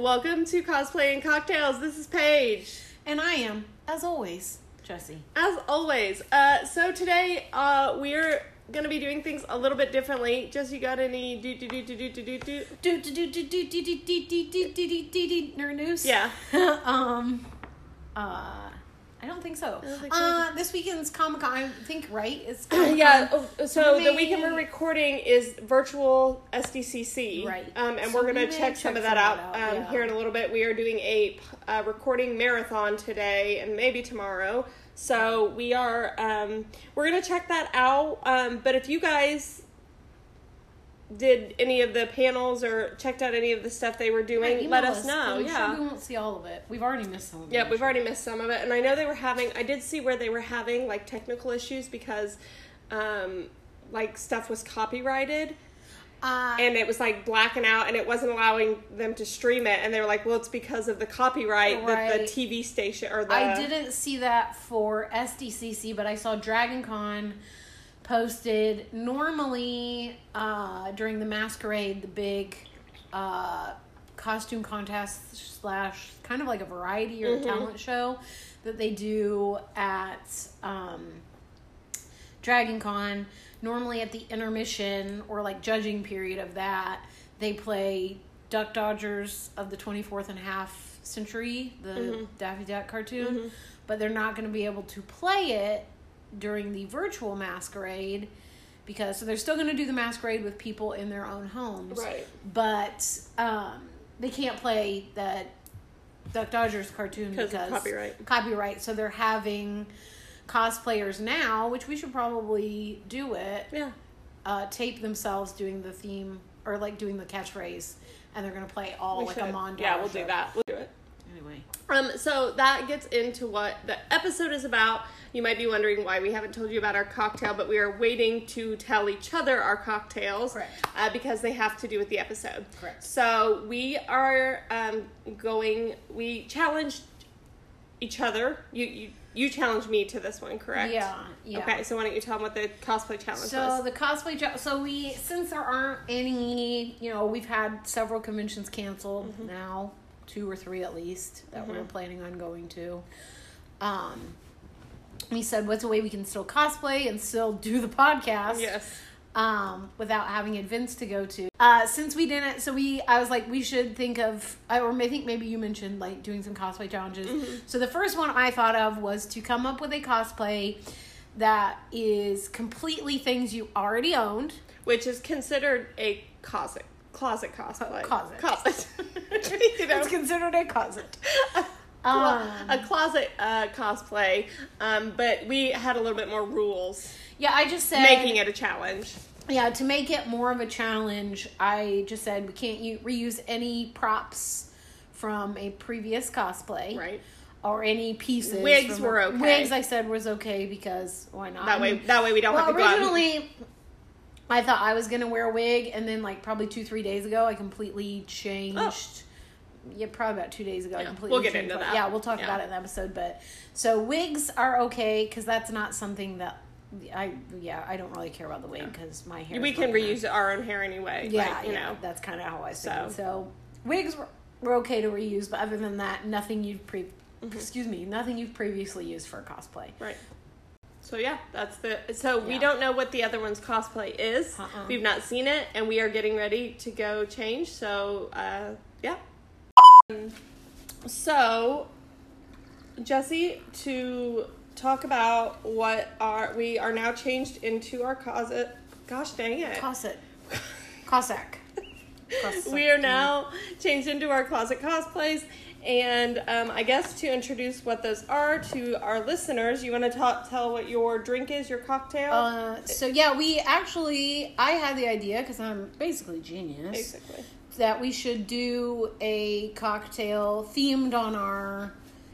Welcome to Cosplay and Cocktails. This is Paige. And I am, as always, Jesse. As always. Uh, so today uh, we're gonna be doing things a little bit differently. Jess, you got any do do do do do do do do? Do do do do do do do do do do do do do news? Yeah. um. Uh. I don't think so. don't think so. Uh, this weekend's Comic Con, I think, right? It's Comic-Con. Yeah. oh, So the weekend we're recording is virtual SDCC. Right. Um, and So we're gonna may check some of that out, out, um, yeah. here in a little bit. We are doing a uh, recording marathon today and maybe tomorrow. So we are um, we're gonna check that out. Um, but if you guys did any of the panels or checked out any of the stuff they were doing, Right, let email us know. Yeah. Sure we won't see all of it. We've already missed some of it. Yeah, we've already missed some of it, and I know they were having. I did see where they were having like technical issues because, um, like stuff was copyrighted Uh, and it was like blacking out, and it wasn't allowing them to stream it. And they were like, "Well, it's because of the copyright that the TV station or the." I didn't see that for SDCC, but I saw Dragon Con posted normally uh, during the masquerade, the big uh, costume contest slash kind of like a variety or Mhm. talent show that they do at um, Dragon Con. Normally at the intermission or like judging period of that, they play Duck Dodgers of the 24th and a half century, the Mhm. Daffy Duck cartoon, Mhm. but they're not going to be able to play it during the virtual masquerade because so they're still going to do the masquerade with people in their own homes Right. but um, they can't play that Duck Dodgers cartoon because copyright. Copyright. So they're having cosplayers now, which we should probably do it. Yeah. Uh, tape themselves doing the theme or like doing the catchphrase, and they're gonna play all We like should. a montage. Yeah, we'll do that. We'll do it. Um, so that gets into what the episode is about. You might be wondering why we haven't told you about our cocktail, but we are waiting to tell each other our cocktails Correct. Uh, because they have to do with the episode. Correct. So we are um, going. We challenged each other. You you you challenged me to this one, correct? yeah, yeah. Okay, so why don't you tell them what the cosplay challenge So was? the cosplay job. So we, since there aren't any, you know, we've had several conventions canceled Mm-hmm. now, two or three at least that we're Mhm. planning on going to. Um, we said, what's a way we can still cosplay and still do the podcast? Yes. um, without having events to go to. Uh, since we didn't, so we, I was like, we should think of, I- or I think maybe you mentioned like doing some cosplay challenges. Mm-hmm. So the first one I thought of was to come up with a cosplay that is completely things you already owned. Which is considered a closet closet cosplay. Closet. Closet. you know? It's considered a closet. Clo- Um, a closet uh, cosplay, um, but we had a little bit more rules, yeah, I just said making it a challenge. Yeah, to make it more of a challenge, I just said we can't u- reuse any props from a previous cosplay. Right. or any pieces. Wigs were okay. Wigs, I said was okay because why not? That way, that way we don't well, have to go out. originally, I thought I was gonna wear a wig, and then like probably two, three days ago, I completely changed. Yeah, probably about two days ago, I Oh. Completely. we'll get changed into that. Yeah, we'll talk Yeah. about it in the episode. But so wigs are okay because that's not something that I yeah I don't really care about the wig because my hair. we is can reuse our own hair anyway. Yeah, like, you yeah, know. that's kind of how I So. figured. So, wigs were, were okay to reuse, but other than that, nothing you've pre. Mm-hmm. Excuse me, nothing you've previously used for cosplay. Right. So yeah, that's the. So we don't know what the other one's cosplay is. Uh-uh. We've not seen it, and we are getting ready to go change. So uh, yeah. Um, So, Jesse, to talk about what are we are now changed into our closet. Gosh dang it. Cosset. Cossack. Cossack. we are now changed into our closet cosplays and um, i guess to introduce what those are to our listeners you want to talk tell what your drink is your cocktail Uh, so yeah, we actually I had the idea because I'm basically genius basically that we should do a cocktail themed on our.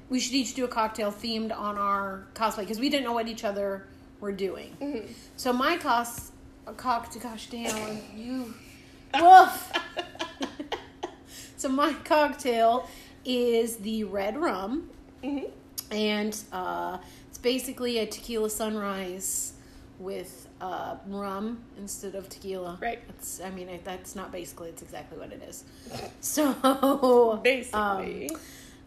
We should each do a cocktail themed on our cosplay because we didn't know what each other were doing. Mm-hmm. So my cos, a cocktail. Gosh damn you, woof. so my cocktail is the red rum, Mhm. and uh, it's basically a tequila sunrise with uh, rum instead of tequila. Right. It's, I mean, that's not basically, it's exactly what it is. So, Basically. um,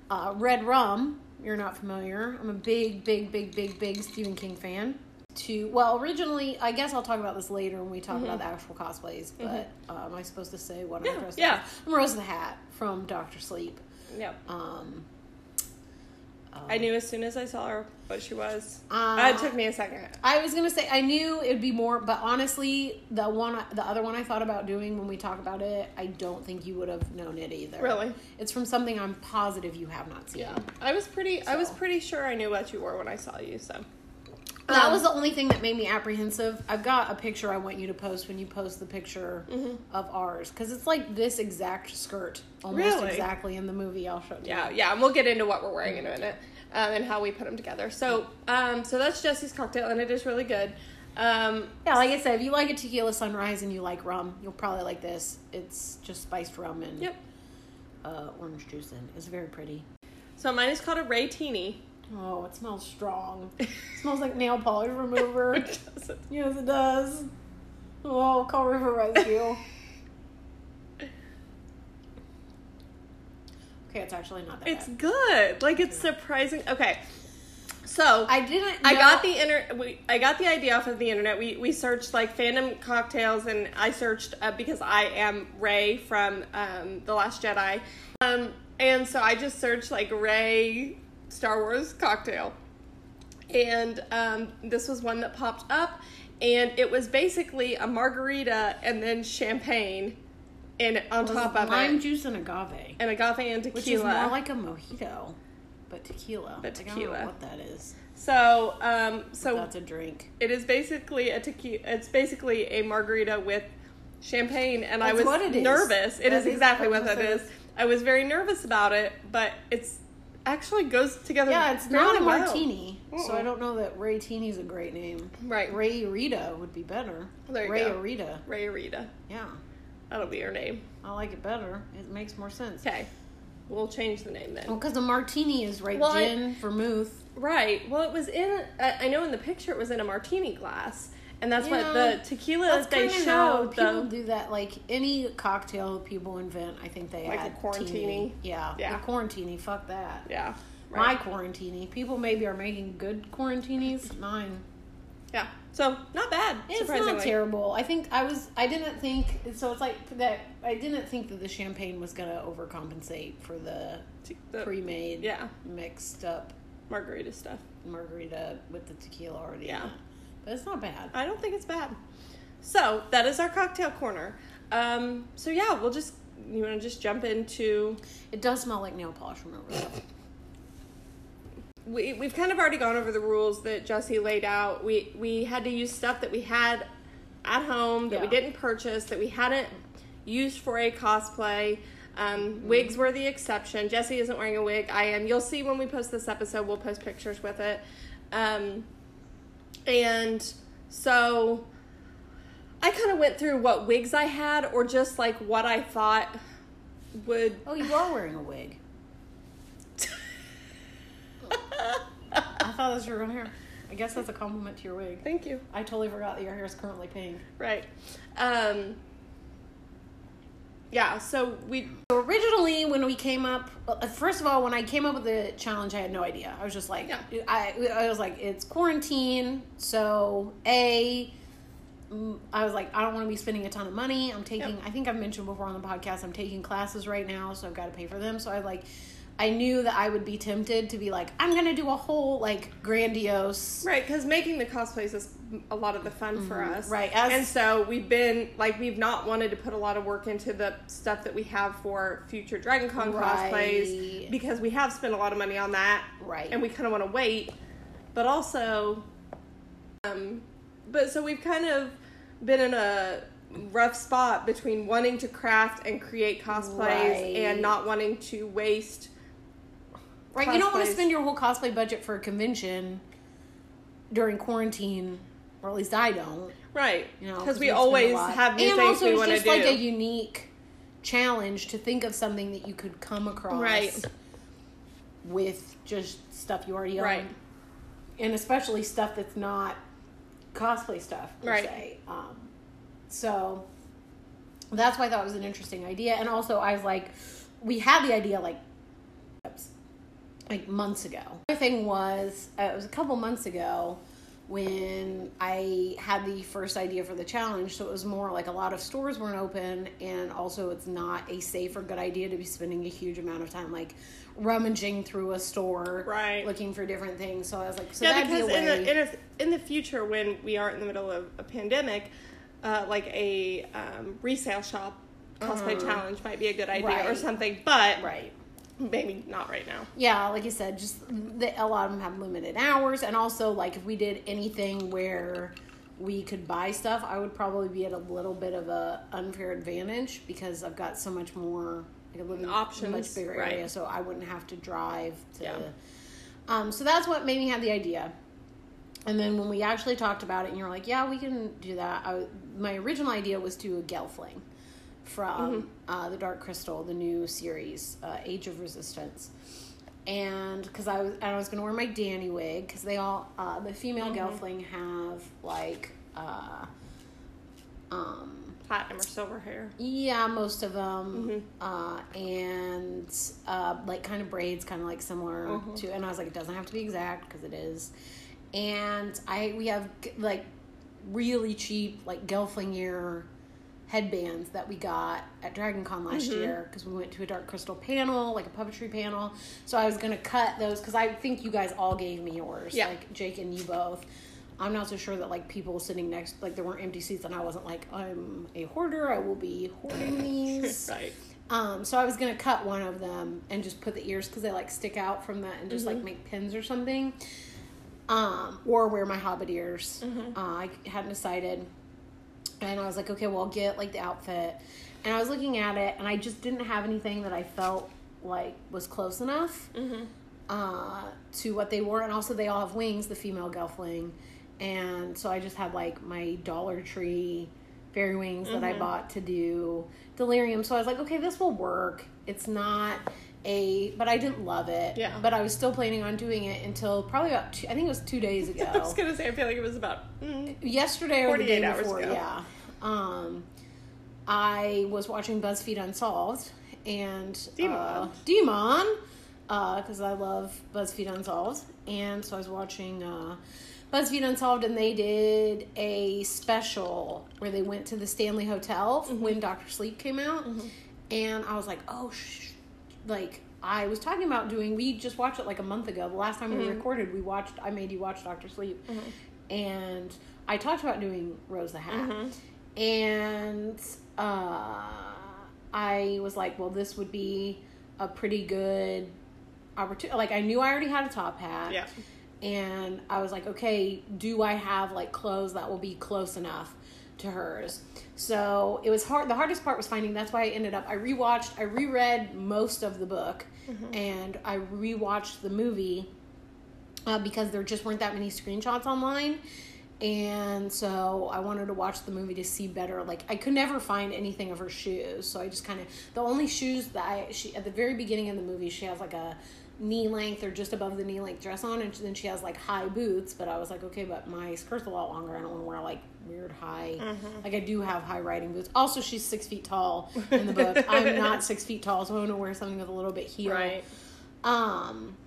uh, red rum, you're not familiar. I'm a big, big, big, big, big Stephen King fan. To well, originally, I guess I'll talk about this later when we talk about the actual cosplays. But uh, am I supposed to say what Mm-hmm. Yeah, I'm dressed yeah. as? I'm Rose the Hat from Doctor Sleep. Yep. Um, I knew as soon as I saw her what she was. Uh, it took me a second. I was gonna say I knew it'd be more, but honestly, the one, the other one I thought about doing when we talk about it, I don't think you would have known it either. Really? It's from something I'm positive you have not seen. Yeah, I was pretty. I was pretty sure I knew what you were when I saw you. So That Um, was the only thing that made me apprehensive. I've got a picture I want you to post when you post the picture Mm-hmm. of ours because it's like this exact skirt, almost Really? exactly in the movie. I'll show you. yeah, yeah, and we'll get into what we're wearing in a minute um, and how we put them together. So, um, so that's Jesse's cocktail, and it is really good. Um, Yeah, like I said, if you like a tequila sunrise and you like rum, you'll probably like this. It's just spiced rum and yep. uh, orange juice in. It's very pretty. So mine is called a Ray Teeny. Oh, it smells strong. It smells like nail polish remover. yes, it does. Oh, call River Rescue. okay, it's actually not that It's bad. good. Like it's surprising. Okay, so I didn't. I got the inter. We, I got the idea off of the internet. We we searched like fandom cocktails, and I searched uh, because I am Rey from um, the Last Jedi, um, and so I just searched like Rey Star Wars cocktail, and um, this was one that popped up, and it was basically a margarita and then champagne, and on was top of it. lime it, juice and agave, and agave and tequila, which is more like a mojito, but tequila. But Like, I don't know tequila. what that is. so um, so That's a drink. It is basically a tequila. It's basically a margarita with champagne, and I was it is. nervous. It That is is exactly what what that is. is. I was very nervous about it, but it's actually goes together. Yeah, it's not a well. martini, so. I don't know that Ray Teeny's a great name. Right, Ray Rita would be better. There you Ray go. Rita. Ray Rita. Yeah, That'll be her name. I like it better. It makes more sense. Okay, we'll change the name then. Well, because a martini is right Well, I- gin, vermouth. Right. Well, it was in. I I know in the picture it was in a martini glass, and that's what Yeah. the tequila That's they kind of how showed. people Though. do that. Like any cocktail people invent, I think they Like a add quarantini? teeny. Yeah, Yeah. the quarantini. Fuck that. Yeah. My Right. quarantini. People maybe are making good quarantinis. Mine. Yeah. So not bad. It's surprisingly. not terrible. I think I was. I didn't think. So it's like that. I didn't think that the champagne was gonna overcompensate for the the- pre-made, yeah. mixed up margarita stuff. margarita with the tequila already. Yeah. In it. But it's not bad. I don't think it's bad. So that is our cocktail corner. Um, so yeah, we'll just you want to just jump into It does smell like nail polish remover. we we've kind of already gone over the rules that Jesse laid out. We we had to use stuff that we had at home that we didn't purchase that we hadn't used for a cosplay. Um, Mm-hmm. Wigs were the exception. Jesse isn't wearing a wig. I am. You'll see when we post this episode. We'll post pictures with it. Um, and so I kind of went through what wigs I had, or just like what I thought would. oh, you are wearing a wig. I thought that's your own hair. I guess that's a compliment to your wig. Thank you. I totally forgot that your hair is currently pink. Right. Um, yeah, so we. Originally, when we came up, first of all, when I came up with the challenge, I had no idea. I was just like, Yeah. I, I was like, it's quarantine, so a. mm, was like, I don't want to be spending a ton of money. I'm taking, Yep. I think I've mentioned before on the podcast, I'm taking classes right now, so I've got to pay for them. So I like, I knew that I would be tempted to be like, I'm gonna do a whole like grandiose. Right, because making the cosplays is a lot of the fun for us. Mm-hmm. right, as- and so we've been, like, we've not wanted to put a lot of work into the stuff that we have for future Dragon Con cosplays because we have spent a lot of money on that. Right. And we kind of want to wait. But also, um, but so we've kind of been in a rough spot between wanting to craft and create cosplays Right. and not wanting to waste Right, you don't want to spend your whole cosplay budget for a convention during quarantine, or at least I don't. right You know, because we a always have new and things also we it's want to just like a unique challenge to think of something that you could come across Right. with just stuff you already own, Right. and especially stuff that's not cosplay stuff per Right. se. Um, so that's why I thought it was an interesting idea. And also, I was like, we had the idea like like months ago. The other thing was, uh, it was a couple months ago when I had the first idea for the challenge. So it was more like a lot of stores weren't open, and also it's not a safe or good idea to be spending a huge amount of time like rummaging through a store, Right. looking for different things. So I was like, so yeah, that'd be a because in the in, a, in the future when we aren't in the middle of a pandemic, uh, like a um, resale shop cosplay challenge might be a good idea or Uh-huh. Something, but right. Maybe not right now. Yeah, like you said, just the, a lot of them have limited hours, and also like if we did anything where we could buy stuff, I would probably be at a little bit of a unfair advantage because I've got so much more. Like, I live in a Options, much bigger right. area, so I wouldn't have to drive to. Yeah. Um, so that's what made me have the idea. And then when we actually talked about it, and you're like, "Yeah, we can do that." I, my original idea was to a Gelfling from uh, the Dark Crystal, the new series, uh, Age of Resistance, and because I was I was gonna wear my Danny wig because they all uh, the female Gelfling have like uh, um Platinum or silver hair. yeah, most of them, uh, and uh, like kind of braids, kind of like similar to. And I was like, it doesn't have to be exact because it is. And I we have like really cheap like Gelfling ear headbands that we got at Dragon Con last year because we went to a Dark Crystal panel, like a puppetry panel. So I was gonna cut those because I think you guys all gave me yours, Yeah. like Jake and you both. I'm not so sure that like people sitting next, like there weren't empty seats, and I wasn't like I'm a hoarder. I will be hoarding these. right. Um, so I was gonna cut one of them and just put the ears because they like stick out from that and just like make pins or something. Um, or wear my hobbit ears. Uh, I hadn't decided, and I was like, okay, well, I'll get like the outfit. And I was looking at it, and I just didn't have anything that I felt like was close enough uh, to what they wore. And also, they all have wings, the female Gelfling. And so I just had like my Dollar Tree fairy wings that I bought to do delirium. So I was like, okay, this will work. It's not a, but I didn't love it. Yeah. But I was still planning on doing it until probably about, two, I think it was two days ago. I was gonna say I feel like it was about mm, yesterday or the day before, ago. yeah. Um, I was watching BuzzFeed Unsolved and Demon. uh, Demon, because I love BuzzFeed Unsolved, and so I was watching uh, BuzzFeed Unsolved, and they did a special where they went to the Stanley Hotel Mm-hmm. when Doctor Sleep came out, and I was like, oh, sh-. Like. I was talking about doing. We just watched it like a month ago. The last time we Mm-hmm. recorded, we watched. I made you watch Doctor Sleep, and I talked about doing Rose the Hat, Mm-hmm. and uh, I was like, well, this would be a pretty good opportunity. Like, I knew I already had a top hat, yeah. and I was like, okay, do I have like clothes that will be close enough to hers? So it was hard. The hardest part was finding. That's why I ended up. I rewatched. I reread most of the book, and I rewatched the movie uh, because there just weren't that many screenshots online. And so I wanted to watch the movie to see better. Like I could never find anything of her shoes, so I just kind of the only shoes that I she at the very beginning of the movie she has like a knee length or just above the knee length dress on, and then she has like high boots. But I was like, okay, but my skirt's a lot longer. I don't want to wear like weird high. Like I do have high riding boots. Also, she's six feet tall in the book. I'm not six feet tall, so I want to wear something with a little bit heel. Right. Um,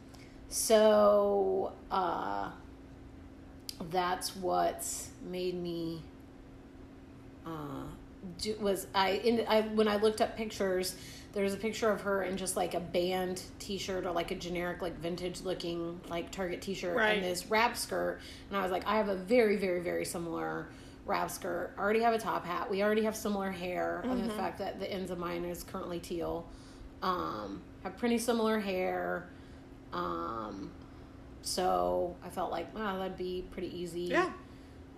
so uh, that's what made me uh, do, was I in I when I looked up pictures. There was a picture of her in just like a band T-shirt or like a generic like vintage looking like Target T-shirt Right. and this wrap skirt, and I was like, I have a very very very similar wrap skirt. Already have a top hat. We already have similar hair. Other than the fact that the ends of mine is currently teal. Um, have pretty similar hair. Um, so I felt like, wow, that'd be pretty easy. Yeah.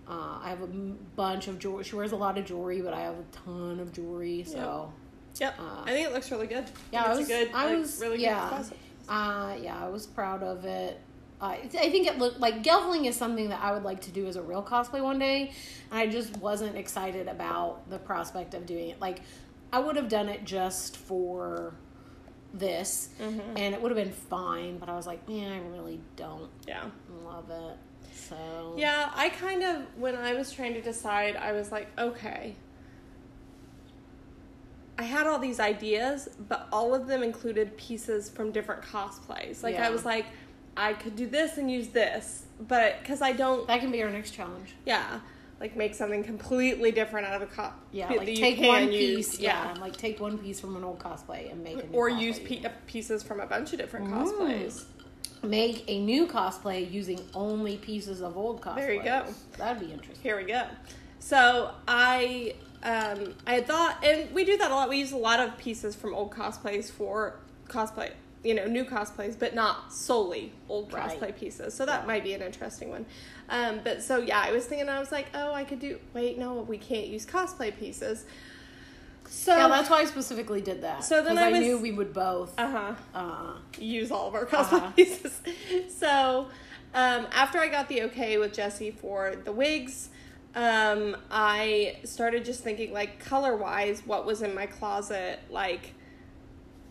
Uh, I have a bunch of jewelry. She wears a lot of jewelry, but I have a ton of jewelry. So, Yep. Uh, I think it looks really good. yeah, I I was, a good, I like, was, really yeah, uh, yeah, I was proud of it. Uh, I think it looked like Gelfling is something that I would like to do as a real cosplay one day, and I just wasn't excited about the prospect of doing it. Like, I would have done it just for this, Mm-hmm. and it would have been fine. But I was like, man, I really don't Yeah. love it. So Yeah, I kind of when I was trying to decide, I was like, okay. I had all these ideas, but all of them included pieces from different cosplays. Like Yeah. I was like, I could do this and use this, but because I don't, that can be our next challenge. yeah, like make something completely different out of a cop. Yeah, like take one use, piece. Yeah. like take one piece from an old cosplay and make a new or cosplay use pe- pieces from a bunch of different cosplays. it. make a new cosplay using only pieces of old cosplays. There you go. That'd be interesting. Here we go. So I um I had thought and we do that a lot. We use a lot of pieces from old cosplays for cosplay, you know, new cosplays, but not solely old Right. cosplay pieces. So that Yeah. might be an interesting one. Um but so yeah, I was thinking I was like, "Oh, I could do wait, no, we can't use cosplay pieces." So yeah, that's why I specifically did that. So then I I, knew we would both. uh-huh. uh huh use all of our cosplay Uh-huh. pieces. So, um, after I got the okay with Jesse for the wigs, um, I started just thinking, like, color wise, what was in my closet, like,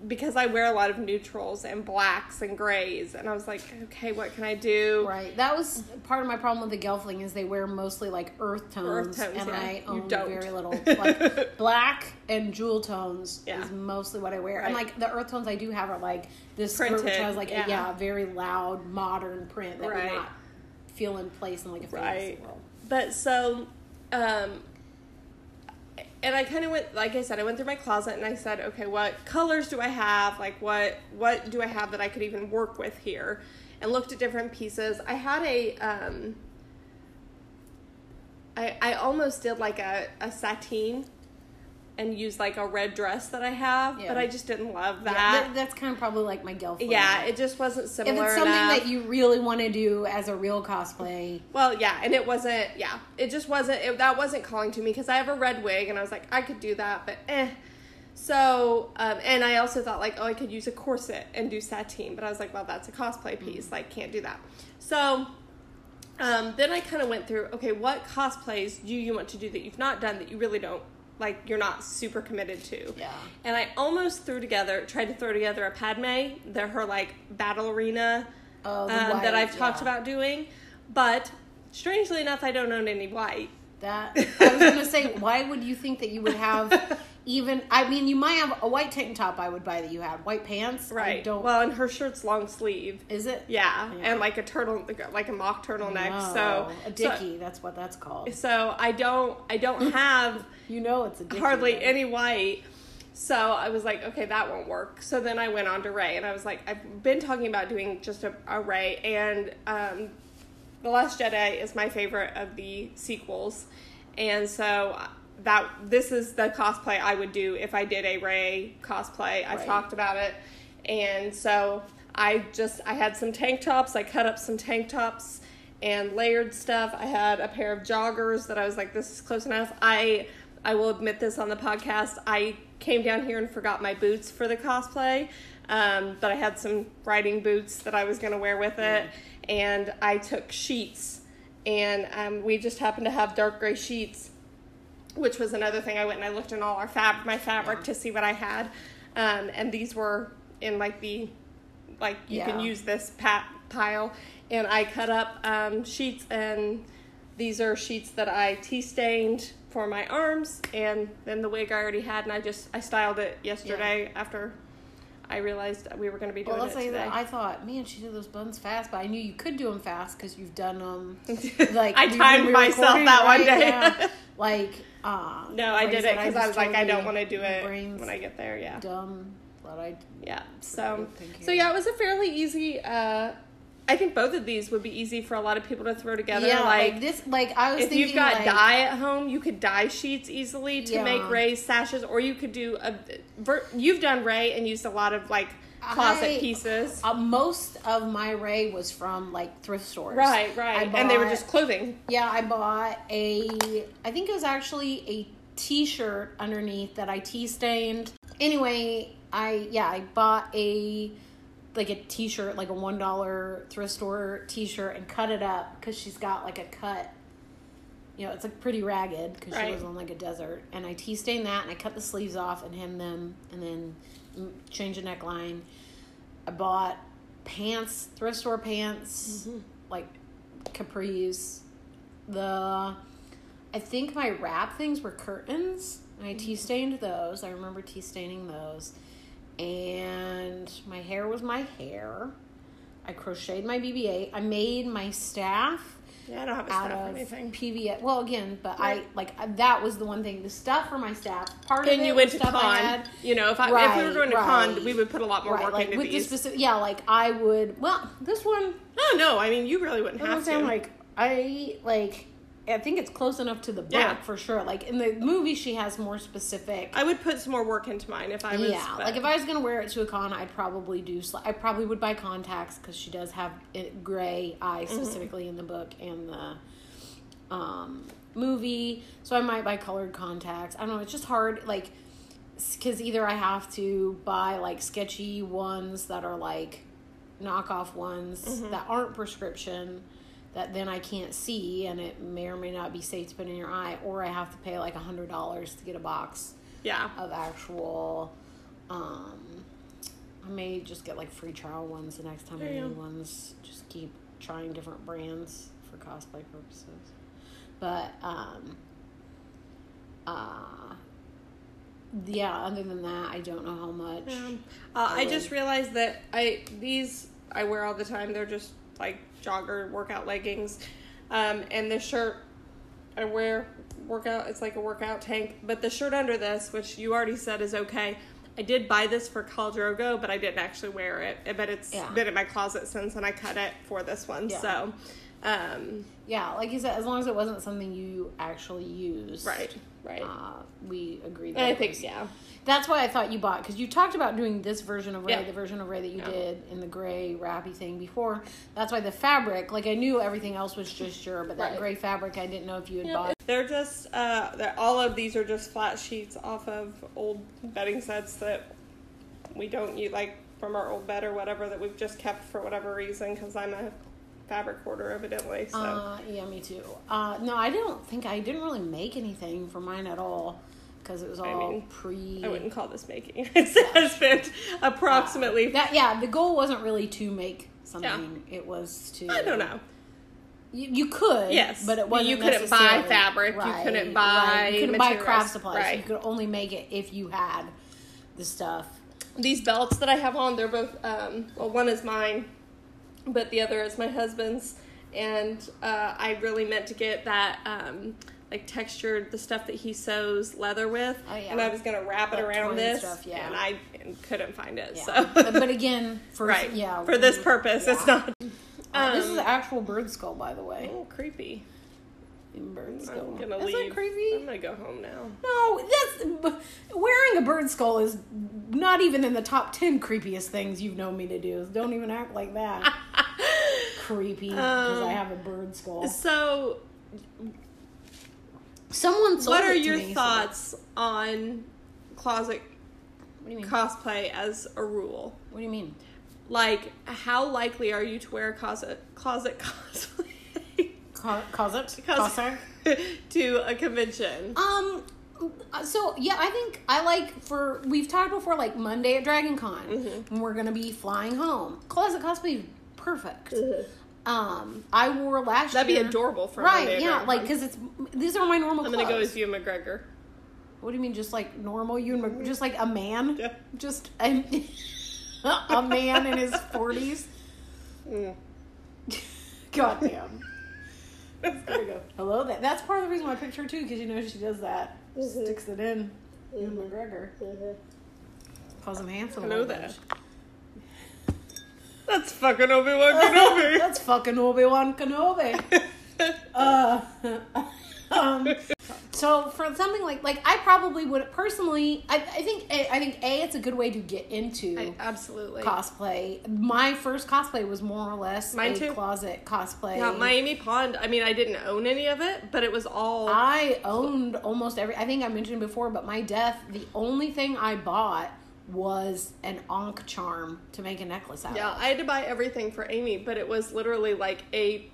because I wear a lot of neutrals and blacks and grays, and I was like, okay, what can I do? right. That was part of my problem with the Gelfling is they wear mostly like earth tones, tones, and yeah. I own very little. Like black and jewel tones Yeah. is mostly what I wear, and like the earth tones I do have are like this skirt which Printed, has like yeah. a yeah very loud modern print that Right. would not feel in place in like a fantasy Right. world. But so, um, and I kind of went, like I said, I went through my closet and I said, okay, what colors do I have? Like, what what do I have that I could even work with here? And looked at different pieces. I had a, um, I I almost did like a a Satine, and use like a red dress that I have, Yeah. but I just didn't love Yeah, that. that- that's kind of probably like my Gelfling. Yeah, it just wasn't similar. if it's something enough. that you really want to do as a real cosplay, Well, yeah, and it wasn't. Yeah, it just wasn't. It, that wasn't calling to me because I have a red wig, and I was like, I could do that, but eh. So, um, and I also thought like, oh, I could use a corset and do Satine, but I was like, well, that's a cosplay piece, like, can't do that. So, um, then I kind of went through, okay, what cosplays do you want to do that you've not done that you really don't like? You're not super committed to. Yeah. And I almost threw together, tried to throw together a Padme, the her like battle arena Oh, um, that I've talked yeah. about doing. But strangely enough, I don't own any white. that I was gonna say, why would you think that you would have even? I mean, you might have a white tank top. I would buy that you had white pants. I Right. don't. Well, and her shirt's long sleeve. is it? Yeah, Yeah. and like a turtle, like a mock turtleneck. No, So a dicky. that's what that's called. So, so I don't, I don't have You know, it's a dicky. hardly then. any white. So I was like, okay, that won't work. So then I went on to Rey, and I was like, I've been talking about doing just a, a Rey, and um, the Last Jedi is my favorite of the sequels, and so that this is the cosplay I would do if I did a Rey cosplay. I've Right. talked about it, and so I just I had some tank tops. I cut up some tank tops and layered stuff. I had a pair of joggers that I was like, this is close enough. I I will admit this on the podcast. I came down here and forgot my boots for the cosplay, um, but I had some riding boots that I was going to wear with it, and I took sheets, and um, we just happened to have dark gray sheets, which was another thing. I went and I looked in all our fab my fabric to see what I had, um, and these were in like the like you can use this pat pile, and I cut up um, sheets and these are sheets that I tea stained for my arms, and then the wig I already had, and I just I styled it yesterday after I realized we were going to be doing Well, let's it say today. that I thought, man, she did those buns fast, but I knew you could do them fast because you've done them. Like I timed when we were myself that one day. Yeah. Like, uh, no, I did it because I was like, I don't want to do it when I get there. Yeah, dumb, but I yeah. So, so yeah, it was a fairly easy. Uh, I think both of these would be easy for a lot of people to throw together. yeah, like, like this. Like I was thinking. if thinking, you've got like, dye at home, you could dye sheets easily to Yeah. make raised sashes, or you could do a. ver- You've done Rey and used a lot of like closet I- pieces. Uh, most of my Rey was from like thrift stores. Right, right, and they were just clothing. Yeah, I bought a. I think it was actually a T-shirt underneath that I tea stained. Anyway, I yeah I bought a like a T-shirt, like a one dollar thrift store T-shirt, and cut it up because she's got like a cut. You know, it's like pretty ragged because she was on like a desert, and I tea stained that, and I cut the sleeves off and hemmed them, and then change the neckline. I bought pants, thrift store pants, mm-hmm. like capris. The I think my wrap things were curtains. And I mm-hmm. tea stained those. I remember tea staining those. And my hair was my hair. I crocheted my BB 8. I made my staff Yeah, I don't have a staff or anything. PVA. Well, again, but I like that was the one thing. The stuff for my staff. Part of And it you went to stuff I con. had. You know, if I if we were going to right. con, we would put a lot more Right, work like into with the these. specific, yeah, like I would. Well, this one, oh no, I mean you really wouldn't I'm have saying to. like I like. I think it's close enough to the book Yeah. for sure. Like in the movie, she has more specific. I would put some more work into mine if I was. yeah, but- like if I was gonna wear it to a con, I'd probably do. I probably would buy contacts because she does have gray eye Mm-hmm. specifically in the book and the um, movie. So I might buy colored contacts. I don't know. It's just hard, like, because either I have to buy like sketchy ones that are like knockoff ones Mm-hmm. that aren't prescription. That then I can't see, and it may or may not be safe to put in your eye, or I have to pay like a hundred dollars to get a box yeah, of actual um I may just get like free trial ones the next time I There need ones. Just keep trying different brands for cosplay purposes. But um uh yeah, other than that I don't know how much. Um, uh, I I just realized that I these I wear all the time. They're just like jogger workout leggings, um, and the shirt I wear workout. It's like a workout tank. But the shirt under this, which you already said is okay. I did buy this for Khal Drogo, but I didn't actually wear it. But it's Yeah. been in my closet since, and I cut it for this one. Yeah. So, um, Yeah, like you said, as long as it wasn't something you actually used. right, right. Uh, we agreed. and I think yeah, That's why I thought you bought because you talked about doing this version of Rey, Yeah. the version of Rey that you Yeah. did in the gray wrappy thing before. That's why the fabric, like I knew everything else was just your, but that Right. gray fabric I didn't know if you had Yep, bought. They're just uh, they're, all of these are just flat sheets off of old bedding sets that we don't use, like from our old bed or whatever that we've just kept for whatever reason because I'm a fabric hoarder evidently. So Uh, yeah, me too. Uh, no, I don't think I didn't really make anything for mine at all because it was I all mean, pre. I wouldn't call this making. I spent approximately. That yeah, the goal wasn't really to make something. It was to. I don't know. You, you could, Yes, but it wasn't. you couldn't buy fabric, you couldn't right. buy You couldn't buy materials, craft supplies. right. You could only make it if you had the stuff. These belts that I have on, they're both. Um, well, one is mine, but the other is my husband's. And uh, I really meant to get that um, like textured the stuff that he sews leather with, Oh, yeah. and I was gonna wrap it around this, stuff, yeah. and I couldn't find it. Yeah. So, but, but again, for right, yeah, for this purpose, it's not. Uh, this is um, an actual bird skull, by the way. Oh, creepy! Bird skull. I'm gonna leave. that creepy? I'm gonna go home now. No, that's wearing a bird skull is not even in the top ten creepiest things you've known me to do. Don't even act like that. Creepy because Um, I have a bird skull. So, Someone sold what are your me, so- thoughts on closet What do you mean? cosplay as a rule? what do you mean? Like, how likely are you to wear a closet closet cosplay it? Cos- Cause to a convention? Um. So yeah, I think I like for we've talked before like Monday at Dragon Con Mm-hmm. we're gonna be flying home. Closet cosplay is perfect. Um, I wore last That'd be adorable for right. Monday Yeah, like because it's these are my normal. I'm gonna go clothes. as Ewan McGregor. What do you mean, just like normal? You and just like a man? Yeah. Just a, a man in his forties. Mm. God damn. There you go. Hello. That that's part of the reason why I picked her too, because you know she does that. Mhm. Sticks it in. Ewan McGregor. Calls him handsome. I know that. That's fucking Obi Wan Kenobi. That's fucking Obi Wan Kenobi. uh, um, so for something like like I probably would personally. I, I think a, I think a it's a good way to get into I- absolutely. cosplay. My first cosplay was more or less Mine a too. closet cosplay. Yeah, my Amy Pond. I mean, I didn't own any of it, but it was all. I owned almost every. I think I mentioned before, but my death. The only thing I bought was an ankh charm to make a necklace out. Yeah, of. I had to buy everything for Amy, but it was literally like a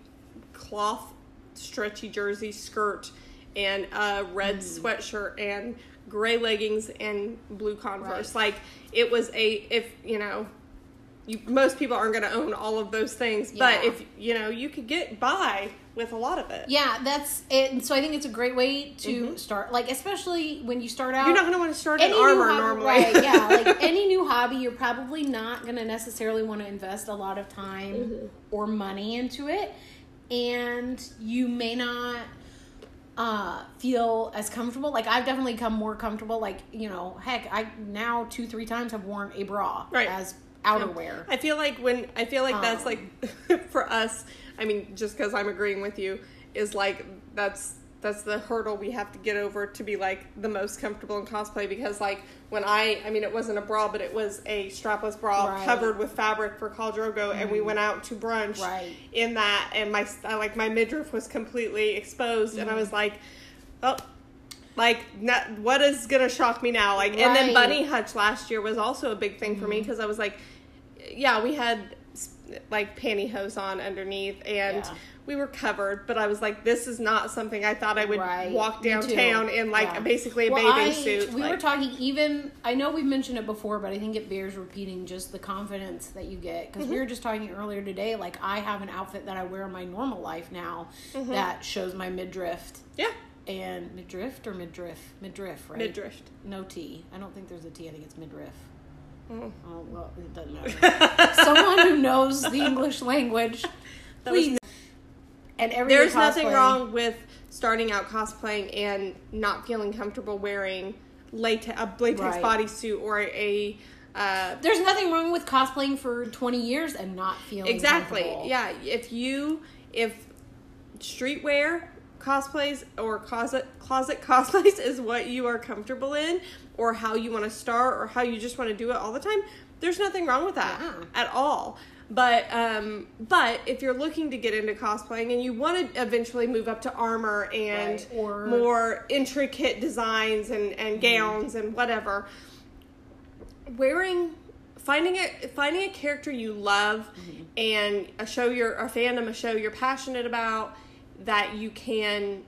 cloth stretchy jersey skirt and a red Hmm. sweatshirt and gray leggings and blue Converse. Right. Like it was a if you know. You, most people aren't going to own all of those things, but if you know, you could get by with a lot of it. Yeah, that's it. So I think it's a great way to start, like especially when you start out. Mm-hmm. You're not going to want to start in armor hobby, normally. right? Yeah, like any new hobby, you're probably not going to necessarily want to invest a lot of time Mm-hmm. or money into it, and you may not uh feel as comfortable like i've definitely come more comfortable like you know heck i now two three times have worn a bra Right. as outerwear I feel like when I feel like that's Um. like for us. I mean, just because I'm agreeing with you is like that's that's the hurdle we have to get over to be like the most comfortable in cosplay because like when I I mean it wasn't a bra but it was a strapless bra Right. Mm-hmm. covered with fabric for Khal Drogo and we went out to brunch Right. in that and my I, like my midriff was completely exposed and I Mm-hmm. was like oh like not, what is gonna shock me now like and then Mm-hmm. bunny hutch last year was also a big thing for me because i was like yeah we had like pantyhose on underneath and Yeah. we were covered but i was like this is not something i thought i would Right. walk downtown in like Yeah. basically a Well, bathing I- suit We like, were talking even. I know we've mentioned it before, but I think it bears repeating. Just the confidence that you get because we Mm-hmm. were just talking earlier today. Like I have an outfit that I wear in my normal life now Mm-hmm. that shows my midriff yeah and midriff or midriff midriff right midriff no T. I don't think there's a T. I think it's midriff. Oh well, it doesn't matter. Someone who knows the English language, That was- please. and every there's nothing wrong with starting out cosplaying and not feeling comfortable wearing latex a latex Right. bodysuit or a uh, There's nothing wrong with cosplaying for 20 years and not feeling Exactly. Yeah. If you if streetwear cosplays or closet closet cosplays is what you are comfortable in or how you want to start or how you just want to do it all the time, there's nothing wrong with that Yeah. at all. But um but if you're looking to get into cosplaying and you want to eventually move up to armor and Right, or- more intricate designs and and gowns and whatever, wearing finding a finding a character you love Mm-hmm. and a show you're a fandom a show you're passionate about that you can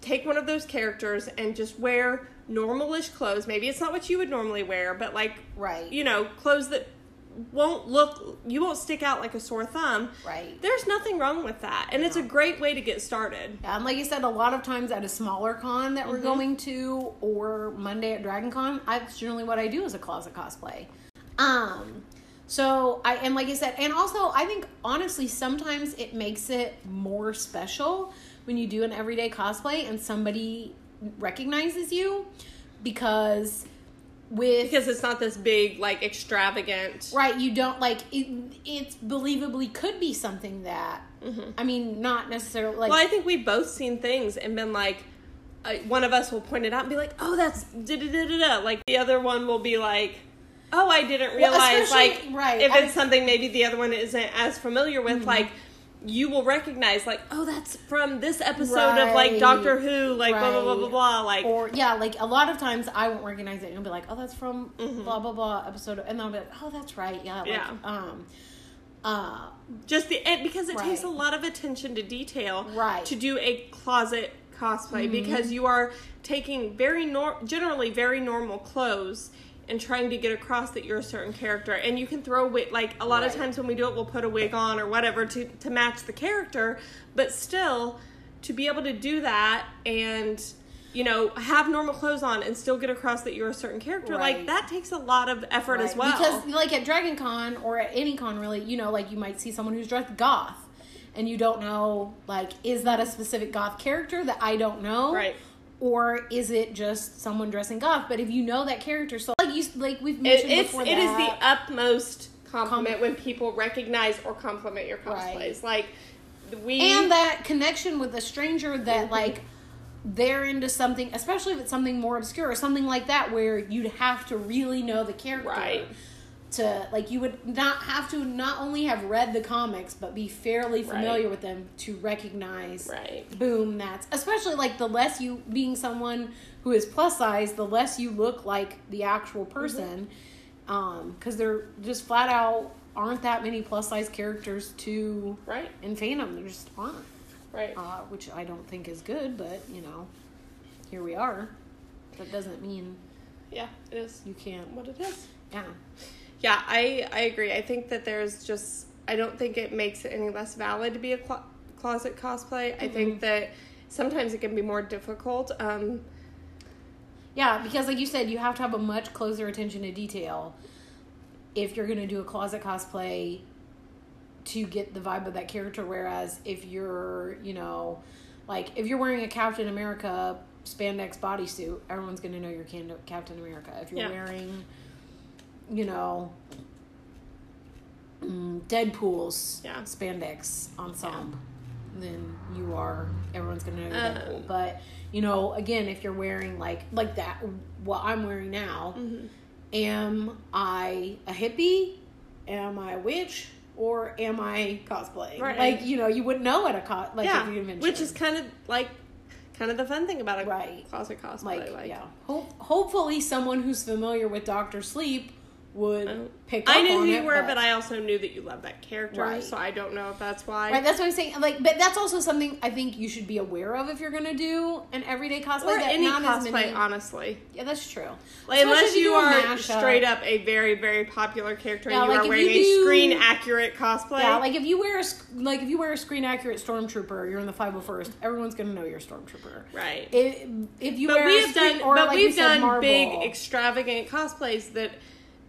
take one of those characters and just wear normalish clothes maybe it's not what you would normally wear but like Right. you know clothes that won't look you won't stick out like a sore thumb Right. there's nothing wrong with that and it's a great way to get started Yeah, and like you said, a lot of times at a smaller con that we're Mm-hmm. going to, or Monday at Dragon Con, that's generally what I do is a closet cosplay. Um, so I and like I said, and also I think honestly sometimes it makes it more special when you do an everyday cosplay and somebody recognizes you because with because it's not this big like extravagant right you don't like it it's believably could be something that i mean not necessarily like Well, I think we've both seen things and been like, uh, one of us will point it out and be like, "Oh, that's da da da da da." Like the other one will be like, "Oh, I didn't Well, realize." like, right, if I- it's something maybe the other one isn't as familiar with, like. You will recognize, like, oh, that's from this episode of like Doctor Who, like blah blah blah blah blah. Like, or yeah like a lot of times i won't recognize it and i'll be like oh that's from Mm-hmm. blah blah blah episode and then i'll be like oh that's right yeah like, Yeah. um uh just the and because it takes a lot of attention to detail Right. to do a closet cosplay Mm-hmm. because you are taking very nor- generally very normal clothes and trying to get across that you're a certain character. And you can throw wig like a lot of times when we do it we'll put a wig on or whatever to to match the character. But still to be able to do that and you know have normal clothes on and still get across that you're a certain character like that takes a lot of effort as well. Because like at dragon con or at any con really you know like you might see someone who's dressed goth and you don't know like is that a specific goth character that i don't know? Right. or is it just someone dressing goth? But if you know that character so like you like we've It, mentioned it's before it is the utmost compliment when people recognize or compliment your cosplays. Right. Like we and that connection with a stranger that Mm-hmm. like they're into something especially if it's something more obscure or something like that where you'd have to really know the character Right. To like you would not have to not only have read the comics but be fairly familiar Right. with them to recognize right. boom that's especially like the less you being someone who is plus size the less you look like the actual person um because they're just flat out aren't that many plus size characters to Right. in fandom there just aren't Right. uh, which i don't think is good but you know here we are that doesn't mean Yeah, it is you can't. what it is. Yeah. Yeah, I I agree. I think that there's just I don't think it makes it any less valid to be a clo- closet cosplay. I think that sometimes it can be more difficult. Um, Yeah, because like you said, you have to have a much closer attention to detail if you're going to do a closet cosplay to get the vibe of that character. Whereas if you're, you know, like if you're wearing a Captain America spandex bodysuit, everyone's going to know you're Captain America. If you're Yeah. wearing, you know, mm, Deadpool's Yeah. spandex ensemble, then you are everyone's gonna know you're Um, Deadpool. But you know, again, if you're wearing like like that, what I'm wearing now, Mm-hmm. am I a hippie? Am I a witch? Or am I cosplaying? Right. Like you know, you wouldn't know at a co- like yeah, which is kind of like kind of the fun thing about a Right. closet cosplay. like, Like, yeah. Ho- hopefully, someone who's familiar with Doctor Sleep would Um, pick. up I knew on who it, you were, but, I also knew that you loved that character, Right. so I don't know if that's why. Right, that's what I'm saying. Like, but that's also something I think you should be aware of if you're gonna do an everyday cosplay. or that any cosplay, many- honestly. Yeah, that's true. Like, unless if you are straight up a very, very popular character Yeah, and you like are wearing you a screen accurate cosplay. Yeah, like if you wear a like if you wear a screen accurate stormtrooper, you're in the 501st. Everyone's gonna know you're a stormtrooper. right. If, if you but wear we a have screen, done, but like we we've done Marvel, big extravagant cosplays that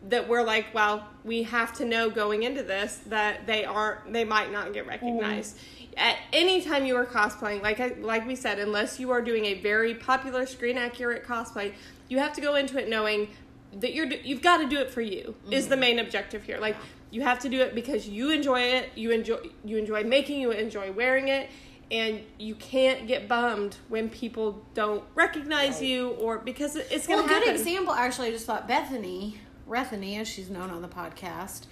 that we're like, well, we have to know going into this that they aren't, they might not get mm. recognized. At any time you are cosplaying, like I, like we said, unless you are doing a very popular screen accurate cosplay, you have to go into it knowing that you're you've got to do it for you is the mm-hmm. main objective here. Like you have to do it because you enjoy it, you enjoy you enjoy making, you enjoy wearing it. And you can't get bummed when people don't recognize Right. you, or because it- it's Well, going a to good happen. example, actually, I just thought Bethany, Rethany, as she's known on the podcast,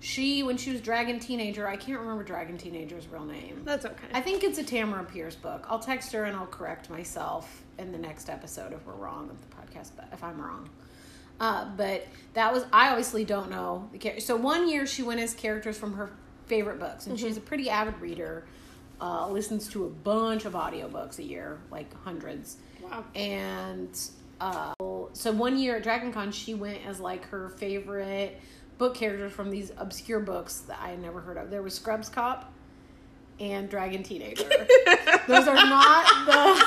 she, when she was Dragon Teenager, I can't remember Dragon Teenager's real name. That's okay. I think it's a Tamora Pierce book. I'll text her and I'll correct myself in the next episode if we're wrong with the podcast, but if I'm wrong. Uh, but that was, I obviously don't know the character. So one year she went as characters from her favorite books, and she's a pretty avid reader, uh, listens to a bunch of audiobooks a year, like hundreds. wow. And uh, so one year at Dragon Con, she went as like her favorite book characters from these obscure books that I had never heard of. There was Scrubs Cop and Dragon Teenager. those are not the.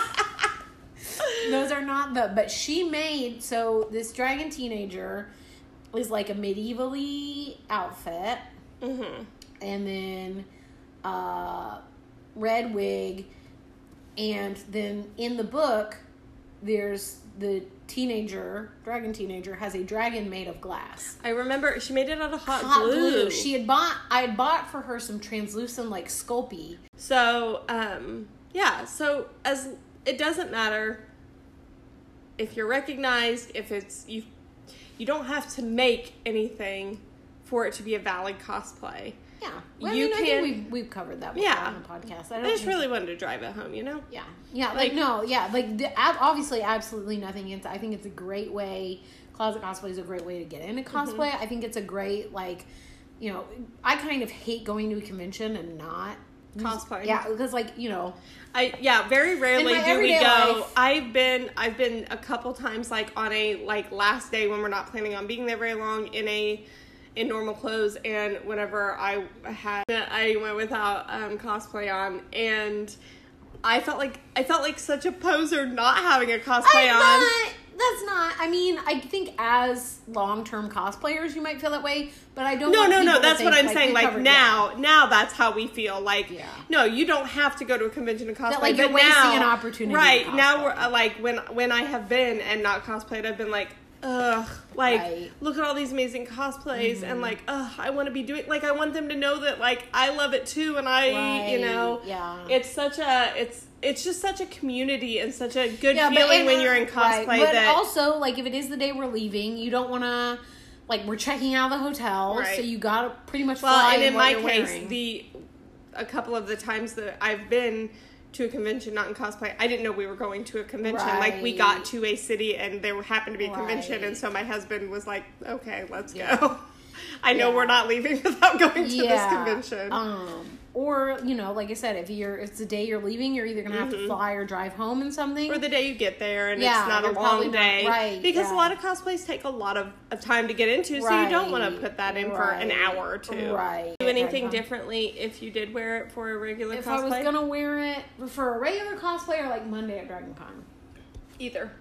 Those are not the. But she made so this Dragon Teenager is like a medievally outfit, Mm-hmm. and then uh, red wig, and then in the book, there's the teenager, dragon teenager, has a dragon made of glass. I remember she made it out of hot, Hot glue. glue. She had bought. I had bought for her some translucent like Sculpey. so, um, yeah. So as it doesn't matter if you're recognized, if it's you, you don't have to make anything for it to be a valid cosplay. Yeah, well, You I mean, I think we've, we've covered that before Yeah. on the podcast. I, I just really wanted to drive it home, you know. Yeah, yeah, like, Like- no, yeah, like the, obviously, absolutely nothing. It's I think it's a great way. Closet cosplay is a great way to get into mm-hmm. cosplay. I think it's a great like, you know, I kind of hate going to a convention and not cosplay. Yeah, because like you know, I yeah, very rarely do we go. life- I've been I've been a couple times like on a like last day when we're not planning on being there very long in a in normal clothes and whenever I had I went without um cosplay on and I felt like I felt like such a poser not having a cosplay I'm on. not. That's not. I mean, I think as long term cosplayers, you might feel that way, but I don't. No, no, no. That's what I'm like, saying. Like now, now that's how we feel. Like, Yeah. no, you don't have to go to a convention to cosplay. like, you're but wasting now, an opportunity Right now, we're uh, like when when I have been and not cosplayed, I've been like, ugh, like Right. Mm-hmm. look at all these amazing cosplays, and like, ugh, I want to be doing. Like, I want them to know that like I love it too, and I, you know, yeah. it's such a it's. It's just such a community and such a good Yeah, feeling when uh, you're in cosplay right, But that also, like, if it is the day we're leaving, you don't want to. Like we're checking out of the hotel, Right. so you gotta pretty much Well, and in my case, wearing. the a couple of the times that I've been to a convention not in cosplay, I didn't know we were going to a convention. Like we got to a city and there happened to be a convention, and so my husband was like, "Okay, let's Yeah. go." I know Yeah. we're not leaving without going to yeah. this convention. Um, or you know, like I said, if you're it's the day you're leaving, you're either gonna have to fly or drive home in something. Mm-hmm. or the day you get there and Yeah, it's not a long not- day. right, Because a lot of cosplays take a lot of, of time to get into, so you don't want to put that in for an hour or two. right. Do anything Right. differently if you did wear it for a regular if cosplay? I was gonna wear it for a regular cosplay or like Monday at Dragon Con. Either.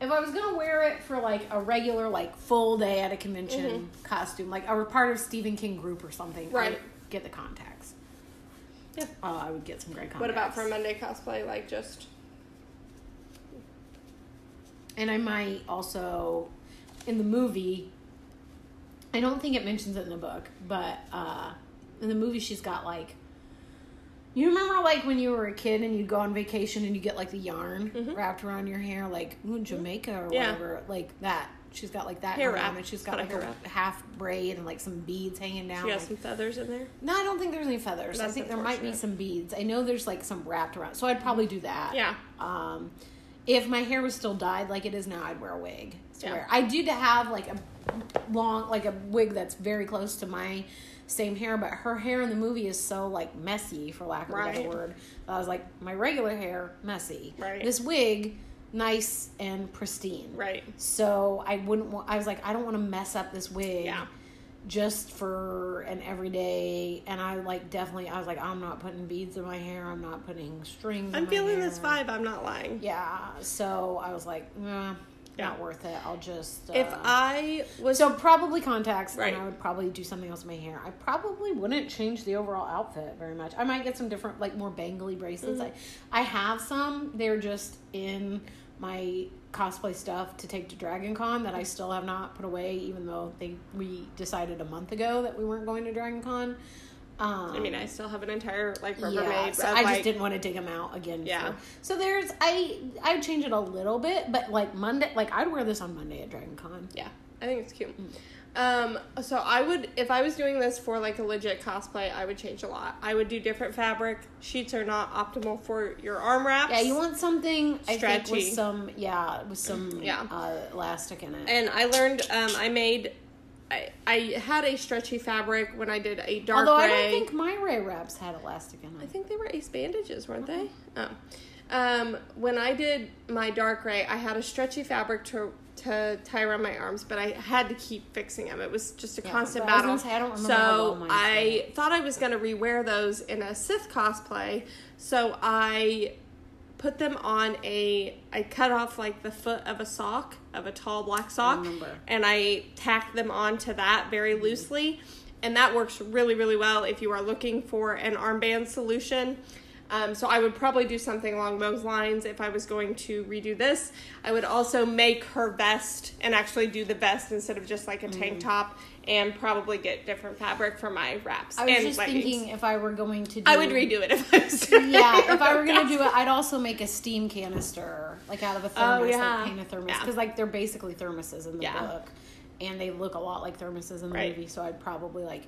If I was gonna wear it for like a regular, like full day at a convention costume, like I were part of Stephen King group or something, Mm-hmm. Right. get the contacts. Yeah. Uh, I would get some great contacts. What about for a Monday cosplay? Like just. And I might also, in the movie, I don't think it mentions it in the book, but uh, in the movie, she's got like. You remember like when you were a kid and you'd go on vacation and you get like the yarn wrapped around your hair, like ooh, Jamaica or Mm-hmm. Yeah. whatever, like that. She's got like that Hair wrap. and she's got a like a wrap. half braid and like some beads hanging down. She got like- some feathers in there. no, I don't think there's any feathers. I think there might be some beads. I know there's like some wrapped around, so I'd probably do that. Yeah. Um, if my hair was still dyed like it is now, I'd wear a wig. I Yeah. I do to have like a long, like a wig that's very close to my same hair, but her hair in the movie is so like messy, for lack of a better word. I was like, my regular hair messy. Right. This wig, nice and pristine. Right. So I wouldn't want. I was like, I don't want to mess up this wig. Yeah. Just for an everyday, and I like definitely. I was like, I'm not putting beads in my hair. I'm not putting strings. I'm my feeling this vibe. I'm not lying. Yeah. So I was like, eh, Yeah. not worth it. I'll just. Uh, If I was so probably contacts, Right. and I would probably do something else with my hair. I probably wouldn't change the overall outfit very much. I might get some different, like more bangly bracelets. Mm-hmm. I, I have some. They're just in my cosplay stuff to take to Dragon Con that I still have not put away, even though they we decided a month ago that we weren't going to Dragon Con. Um, I mean, I still have an entire like Rubbermaid. yeah, so I just like- didn't want to dig them out again. Yeah. for- so there's I I would change it a little bit, but like Monday, like I'd wear this on Monday at Dragon Con. Yeah, I think it's cute. Mm. Um, so I would, if I was doing this for like a legit cosplay, I would change a lot. I would do different fabric. Sheets are not optimal for your arm wraps. Yeah, you want something I think Stretchy. with some yeah with some Yeah. uh, elastic in it. And I learned, um, I made, I, I had a stretchy fabric when I did a dark Rey. Although I don't think my Rey wraps had elastic in them. I think they were ace bandages, weren't they? Oh. Um, when I did my dark Rey, I had a stretchy fabric to to tie around my arms, but I had to keep fixing them. It was just a Yeah, constant but I battle. say, I don't remember well so I thought I was going to rewear those in a Sith cosplay. So I put them on a I cut off like the foot of a sock of a tall black sock remember. and I tacked them onto that very mm-hmm. loosely. And that works really really well if you are looking for an armband solution um, so I would probably do something along those lines if I was going to redo this. I would also make her vest and actually do the vest instead of just like a tank top, and probably get different fabric for my wraps I was and just leggings. thinking if I were going to do I would redo it if I was doing yeah, if I were gonna do it, I'd also make a steam canister, like out of a thermos, Oh, yeah. like paint a thermos, Yeah. because like they're basically thermoses in the Yeah. book, and they look a lot like thermoses in the Right. movie. So I'd probably like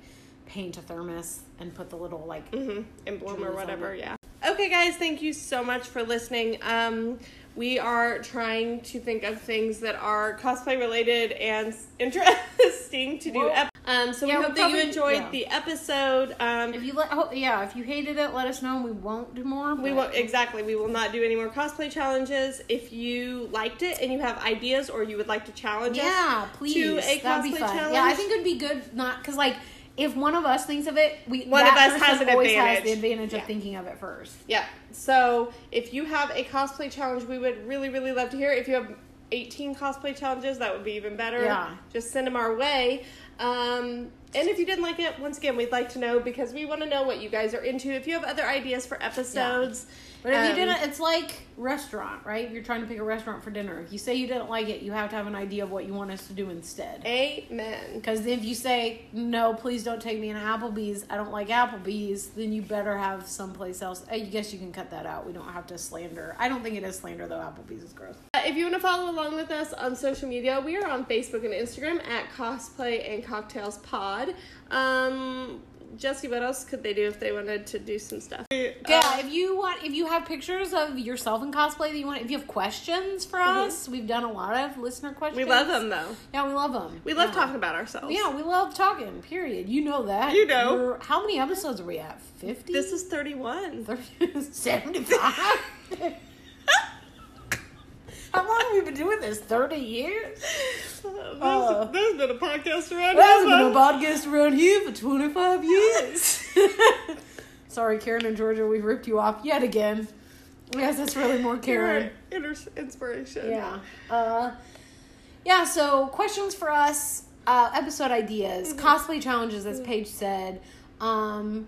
paint a thermos and put the little like mm-hmm, emblem or whatever. Yeah. Okay, guys, thank you so much for listening. Um, we are trying to think of things that are cosplay related and interesting to do. Well, um, so yeah, we hope that you enjoyed yeah. the episode. Um, If you let, oh, yeah, if you hated it, let us know. And we won't do more. we won't exactly. We will not do any more cosplay challenges. If you liked it and you have ideas or you would like to challenge us, Yeah, please. to a cosplay challenge. Yeah, I think it'd be good. Not because like if one of us thinks of it, we One of us has an always advantage. has the advantage Yeah. of thinking of it first. Yeah. So if you have a cosplay challenge, we would really, really love to hear. it. If you have 18 cosplay challenges, that would be even better. Yeah. Just send them our way. Um, and if you didn't like it, once again, we'd like to know because we want to know what you guys are into. If you have other ideas for episodes, But if you um, didn't, it's like restaurant, right? If you're trying to pick a restaurant for dinner, if you say you didn't like it, you have to have an idea of what you want us to do instead. Amen. Because if you say no, please don't take me in Applebee's. I don't like Applebee's. Then you better have someplace else. I guess you can cut that out. We don't have to slander. I don't think it is slander though. Applebee's is gross. Uh, If you want to follow along with us on social media, we are on Facebook and Instagram at Cosplay and Cocktails Pod. Um, Jesse, what else could they do if they wanted to do some stuff? Yeah, uh, if you want, if you have pictures of yourself in cosplay that you want, if you have questions for mm-hmm. us, we've done a lot of listener questions. we love them though. Yeah, we love them. We love yeah. talking about ourselves. Yeah, we love talking. Period. You know that. You know. We're- how many episodes are we at? Fifty. This is 31. 75? How long have we been doing this? 30 years? There's, Uh, there's been a podcast around That's here, been a podcast around here for 25 years. Sorry, Karen and Georgia, we ripped you off yet again. Yes, that's really more Karen. You're inspiration. Yeah. Uh, yeah, so questions for us, uh, episode ideas, Mm-hmm. cosplay challenges, as Paige said, um,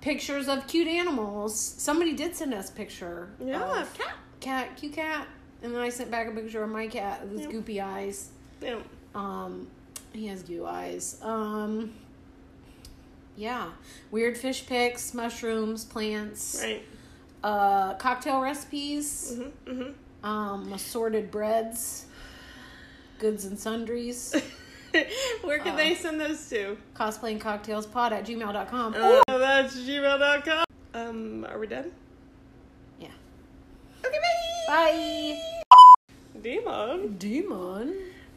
pictures of cute animals. Somebody did send us a picture. Yeah, cat. cat, cute cat. And then I sent back a picture of my cat with Yep. goopy eyes. Um, he has goo eyes. Um, yeah, weird fish pics, mushrooms, plants, Right. uh, cocktail recipes, hmm hmm um, assorted breads, goods and sundries, Where can Uh, they send those to? cosplay and cocktails pod at gmail.com. Uh, that's gmail.com. Um, are we done? Yeah. Okay, bye. Bye. Demon. Demon.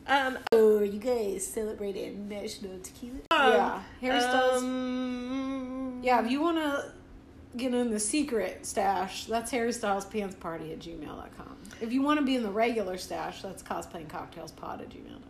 Um, Oh, you guys celebrated National Tequila. um, yeah, hairstyles. Um, Yeah, if you want to get in the secret stash, that's Harry Styles Pants Party at gmail.com. If you want to be in the regular stash, that's cosplaying cocktails pod at gmail.com.